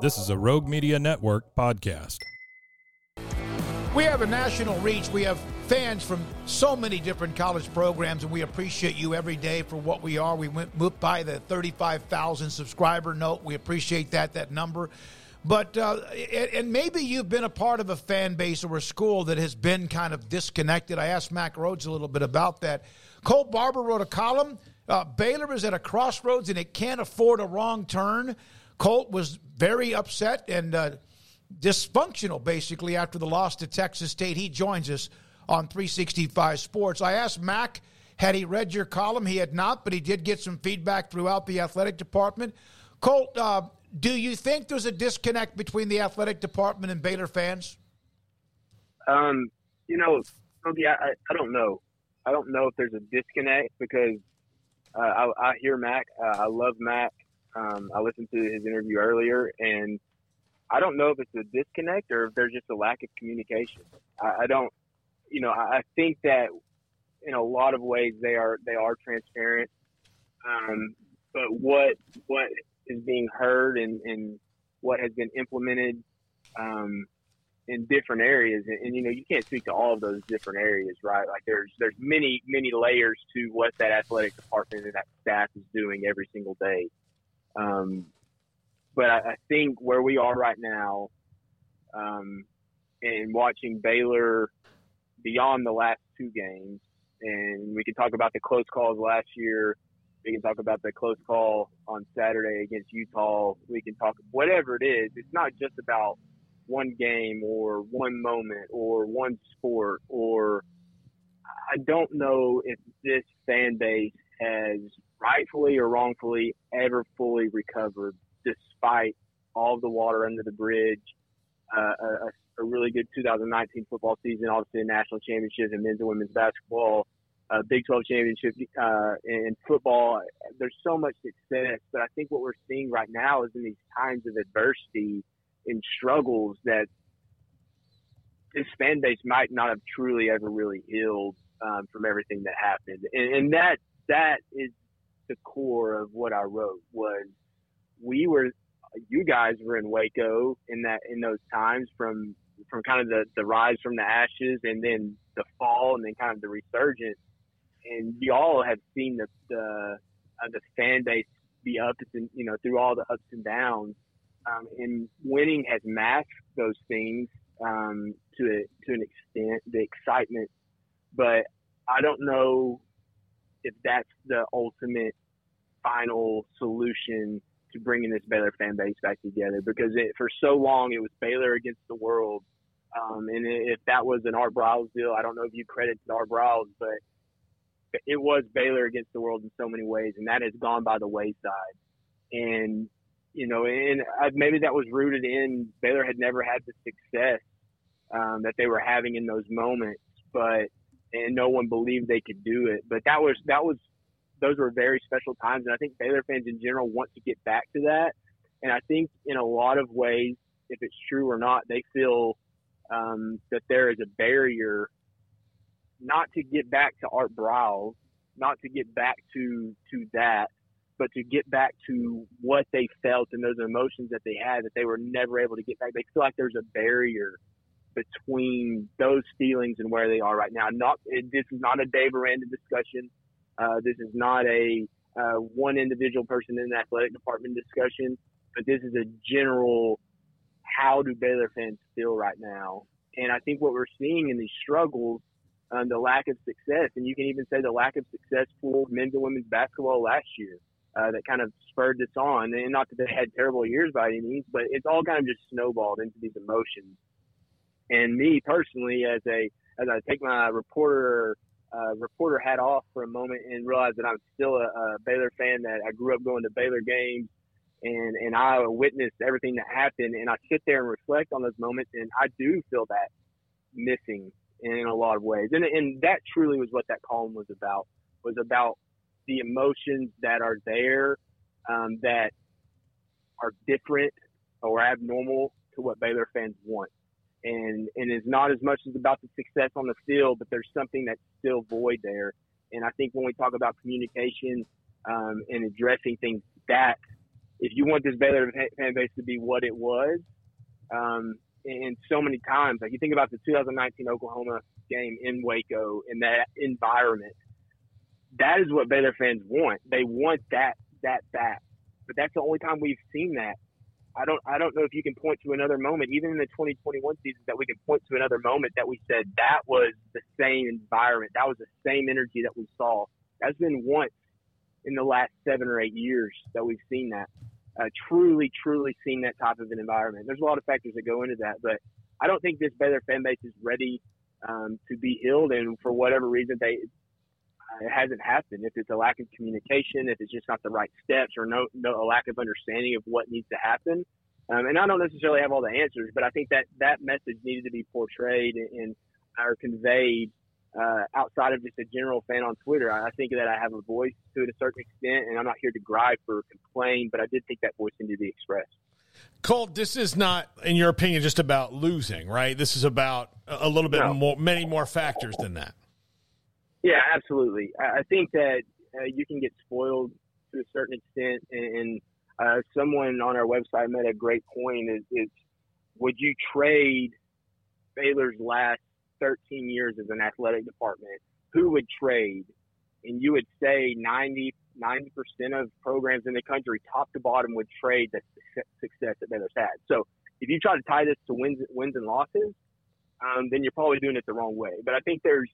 This is a Rogue Media Network podcast. We have a national reach. We have fans from so many different college programs, and we appreciate you every day for what we are. We went moved by the 35,000 subscriber note. We appreciate that, that number. But, uh, and maybe you've been a part of a fan base or a school that has been kind of disconnected. I asked Mack Rhoades a little bit about that. Colt Barber wrote a column. Uh, Baylor is at a crossroads and it can't afford a wrong turn. Colt was very upset and uh, dysfunctional, basically, after the loss to Texas State. He joins us on 365 Sports. I asked Mack, had he read your column? He had not, but he did get some feedback throughout the athletic department. Colt, uh, do you think there's a disconnect between the athletic department and Baylor fans? Um, you know, I, I don't know. I don't know if there's a disconnect because uh, I, I hear Mack. Uh, I love Mack. Um, I listened to his interview earlier, and I don't know if it's a disconnect or if there's just a lack of communication. I, I don't, you know, I, I think that in a lot of ways they are they are transparent, um, but what what is being heard and, and what has been implemented um, in different areas, and, and, you know, you can't speak to all of those different areas, right? Like there's there's many many layers to what that athletic department and that staff is doing every single day. Um, but I, I, think where we are right now, um, and watching Baylor beyond the last two games, and we can talk about the close calls last year. We can talk about the close call on Saturday against Utah. We can talk whatever it is. It's not just about one game or one moment or one sport or I don't know if this fan base has rightfully or wrongfully ever fully recovered despite all the water under the bridge, uh, a, a, really good 2019 football season, obviously a national championship in men's and women's basketball, a Big 12 championship uh, in football. There's so much success, but I think what we're seeing right now is in these times of adversity and struggles that this fan base might not have truly ever really healed um, from everything that happened, and, and that that is the core of what I wrote was we were you guys were in Waco in that in those times from from kind of the the rise from the ashes and then the fall and then kind of the resurgence. And y'all have seen the the uh, the fan base be up and you know through all the ups and downs. Um, and winning has masked those things um, to a, to an extent the excitement. But I don't know if that's the ultimate final solution to bringing this Baylor fan base back together because it, for so long it was Baylor against the world. Um, and if that was an Art Briles deal, I don't know if you credit Art Briles, but it was Baylor against the world in so many ways, and that has gone by the wayside. And you know, and maybe that was rooted in Baylor had never had the success um, that they were having in those moments, but and no one believed they could do it. But that was that was those were very special times, and I think Baylor fans in general want to get back to that. And I think in a lot of ways, if it's true or not, they feel um, that there is a barrier not to get back to Art Briles, not to get back to to that, but to get back to what they felt and those emotions that they had that they were never able to get back. They feel like there's a barrier between those feelings and where they are right now. Not it, this is not a Dave Aranda discussion. Uh, this is not a uh, one individual person in the athletic department discussion, but this is a general how do Baylor fans feel right now? And I think what we're seeing in these struggles, um, the lack of success, and you can even say the lack of success for men's and women's basketball last year, uh, that kind of spurred this on. And not that they had terrible years by any means, but it's all kind of just snowballed into these emotions. And me personally, as a as I take my reporter uh, reporter hat off for a moment and realize that I'm still a, a Baylor fan. That I grew up going to Baylor games. and and I witnessed everything that happened, and I sit there and reflect on those moments, and I do feel that missing in a lot of ways, and and that truly was what that column was about was about the emotions that are there um, that are different or abnormal to what Baylor fans want. And and it's not as much as about the success on the field, but there's something that's still void there. And I think when we talk about communication um, and addressing things, that if you want this Baylor fan base to be what it was, um, and so many times, like you think about the 2019 Oklahoma game in Waco in that environment, that is what Baylor fans want. They want that that back. But that's the only time we've seen that. I don't I don't know if you can point to another moment, even in the 2021 season, that we can point to another moment that we said that was the same environment, that was the same energy that we saw. That's been once in the last seven or eight years that we've seen that. Uh, truly, truly seen that type of an environment. There's a lot of factors that go into that, but I don't think this Baylor fan base is ready um, to be healed, and for whatever reason, they it hasn't happened. If it's a lack of communication, if it's just not the right steps, or no, no a lack of understanding of what needs to happen. Um, and I don't necessarily have all the answers, but I think that that message needed to be portrayed and, or conveyed uh, outside of just a general fan on Twitter. I think that I have a voice to a certain extent, and I'm not here to gripe or complain, but I did think that voice needed to be expressed. Colt, this is not, in your opinion, just about losing, right? This is about a little bit no. more, many more factors than that. Yeah, absolutely. I think that uh, you can get spoiled to a certain extent, and uh, someone on our website made a great point. Is, is would you trade Baylor's last 13 years as an athletic department? Who would trade? And you would say 90 percent of programs in the country, top to bottom, would trade the success that Baylor's had. So if you try to tie this to wins, wins and losses, um, then you're probably doing it the wrong way. But I think there's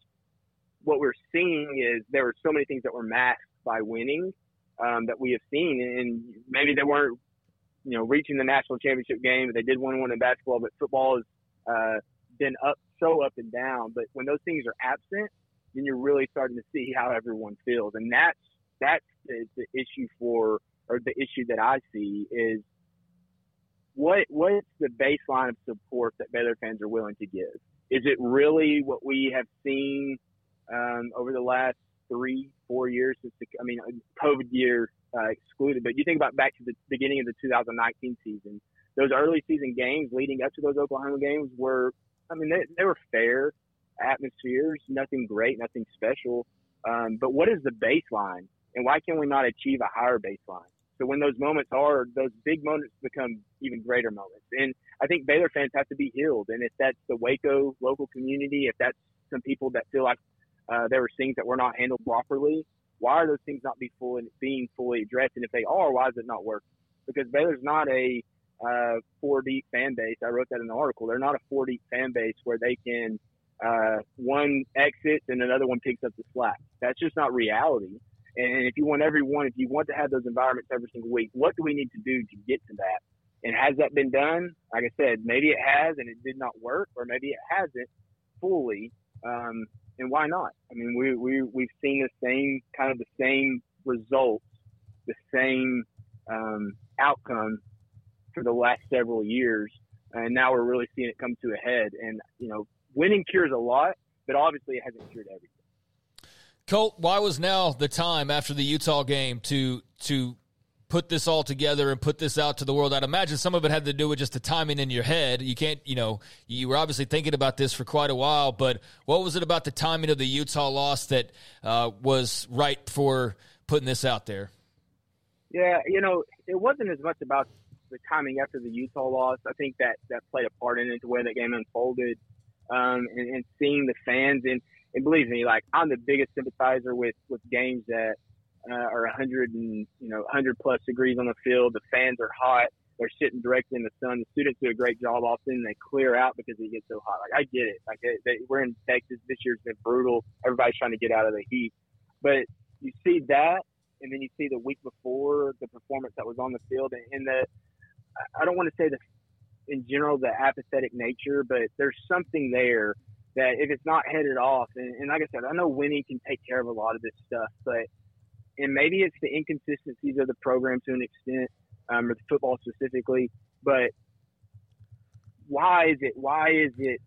what we're seeing is there were so many things that were masked by winning um, that we have seen, and maybe they weren't, you know, reaching the national championship game, but they did win one in basketball. But football has uh, been up so up and down. But when those things are absent, then you're really starting to see how everyone feels, and that's that's the, the issue for or the issue that I see is what what's the baseline of support that Baylor fans are willing to give? Is it really what we have seen um, over the last three, four years since the, I mean, COVID year uh, excluded. But you think about back to the beginning of the 2019 season, those early season games leading up to those Oklahoma games were, I mean, they, they were fair atmospheres, nothing great, nothing special. Um, but what is the baseline, and why can we not achieve a higher baseline? So when those moments are, those big moments become even greater moments. And I think Baylor fans have to be healed. And if that's the Waco local community, if that's some people that feel like uh, there were things that were not handled properly. Why are those things not be fully, being fully addressed? And if they are, why is it not working? Because Baylor's not a uh, four deep fan base. I wrote that in the article. They're not a four deep fan base where they can uh, one exits and another one picks up the slack. That's just not reality. And if you want everyone, if you want to have those environments every single week, what do we need to do to get to that? And has that been done? Like I said, maybe it has and it did not work, or maybe it hasn't fully. Um, and why not? I mean, we we we've seen the same kind of the same results, the same um, outcome for the last several years, and now we're really seeing it come to a head. And you know, winning cures a lot, but obviously it hasn't cured everything. Colt, why was now the time after the Utah game to to put this all together and put this out to the world? I'd imagine some of it had to do with just the timing in your head. You can't, you know, you were obviously thinking about this for quite a while, but what was it about the timing of the Utah loss that uh, was right for putting this out there? Yeah, you know, it wasn't as much about the timing after the Utah loss. I think that that played a part in it, the way that game unfolded, um, and, and seeing the fans and and believe me, like I'm the biggest sympathizer with with games that uh, are 100 and you know 100 plus degrees on the field. The fans are hot. They're sitting directly in the sun. The students do a great job. Often they clear out because it gets so hot. Like I get it. Like they, they, we're in Texas. This year's been brutal. Everybody's trying to get out of the heat. But you see that, and then you see the week before the performance that was on the field, and, and the I don't want to say the in general the apathetic nature, but there's something there that if it's not headed off, and, and like I said, I know winning can take care of a lot of this stuff, but and maybe it's the inconsistencies of the program to an extent. um, or football specifically. But why is it? Why is it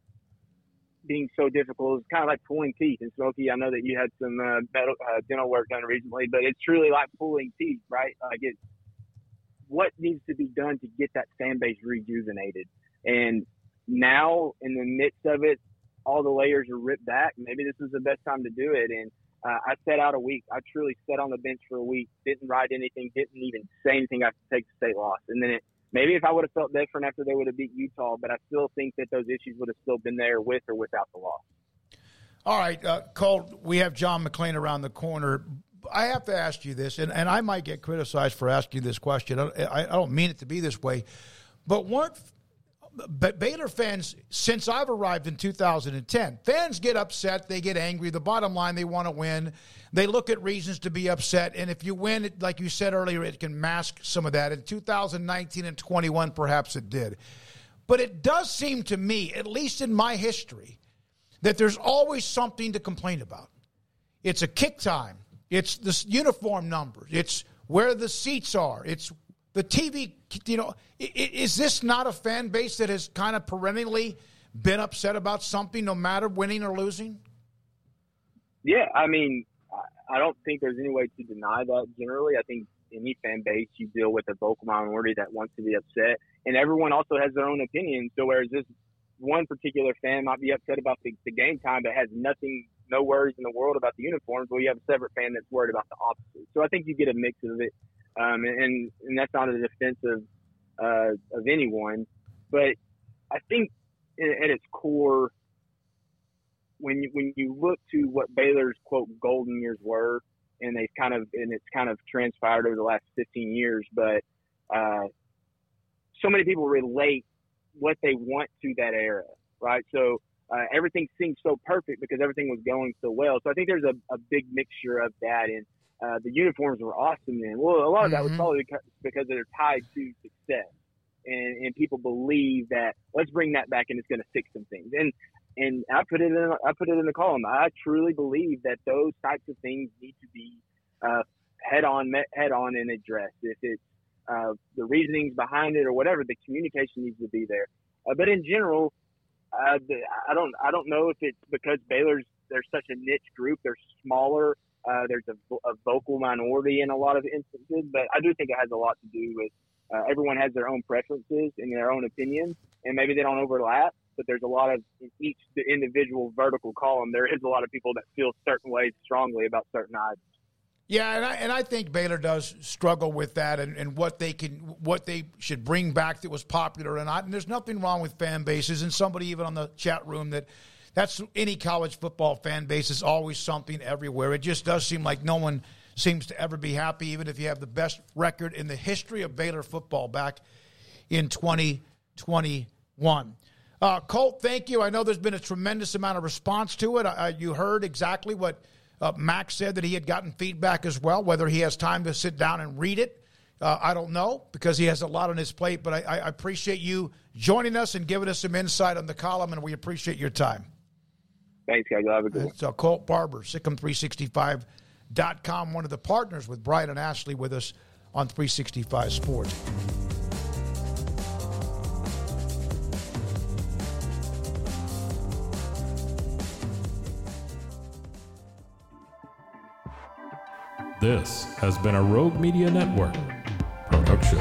being so difficult? It's kind of like pulling teeth. And Smokey, I know that you had some uh, metal, uh, dental work done recently, but it's truly like pulling teeth, right? Like it. What needs to be done to get that fan base rejuvenated? And now, in the midst of it, all the layers are ripped back. Maybe this is the best time to do it. And uh, I sat out a week. I truly sat on the bench for a week. Didn't write anything. Didn't even say anything after Texas State lost. And then it, maybe if I would have felt different after they would have beat Utah, but I still think that those issues would have still been there with or without the loss. All right, uh, Colt. We have John McLean around the corner. I have to ask you this, and, and I might get criticized for asking this question. I, I don't mean it to be this way, but weren't but Baylor fans, since I've arrived in 2010, fans get upset, they get angry. The bottom line, they want to win. They look at reasons to be upset, and if you win, like you said earlier, it can mask some of that. In 2019 and 21, perhaps it did. But it does seem to me, at least in my history, that there's always something to complain about. It's a kick time. It's the uniform numbers. It's where the seats are. It's the TV, you know, is this not a fan base that has kind of perennially been upset about something, no matter winning or losing? Yeah, I mean, I don't think there's any way to deny that. Generally, I think any fan base you deal with a vocal minority that wants to be upset, and everyone also has their own opinion. So whereas this one particular fan might be upset about the, the game time, but has nothing, no worries in the world about the uniforms, well, you have a separate fan that's worried about the opposite. So I think you get a mix of it. Um, and, and that's not a defense of, uh, of anyone. But I think at its core, when you, when you look to what Baylor's quote golden years were, and they've kind of and it's kind of transpired over the last 15 years, but uh, so many people relate what they want to that era, right? So uh, everything seems so perfect because everything was going so well. So I think there's a, a big mixture of that, and uh, the uniforms were awesome then. Well, a lot of that was mm-hmm. probably because they're tied to success, and and people believe that let's bring that back and it's going to fix some things. And and I put it in I put it in the column. I truly believe that those types of things need to be uh, head on head on and addressed. If it's uh, the reasonings behind it or whatever, the communication needs to be there. Uh, but in general, uh, I don't I don't know if it's because Baylor's they're such a niche group. They're smaller uh, there's a, a, vocal minority in a lot of instances, but I do think it has a lot to do with uh, everyone has their own preferences and their own opinions, and maybe they don't overlap. But there's a lot of in each the individual vertical column. There is a lot of people that feel certain ways strongly about certain items. Yeah, and I and I think Baylor does struggle with that and, and what they can what they should bring back that was popular or not. And there's nothing wrong with fan bases. And somebody even on the chat room that that's any college football fan base is always something everywhere. It just does seem like no one seems to ever be happy, even if you have the best record in the history of Baylor football back in 2021. Uh, Colt, thank you. I know there's been a tremendous amount of response to it. Uh, you heard exactly what uh, Mack said that he had gotten feedback as well. Whether he has time to sit down and read it, uh, I don't know because he has a lot on his plate. But I, I appreciate you joining us and giving us some insight on the column, and we appreciate your time. Thanks, guys. You'll have a good one. So, uh, Colt Barber, SicEm365.com, one of the partners with Brian and Ashley with us on 365 Sports. This has been a Rogue Media Network production.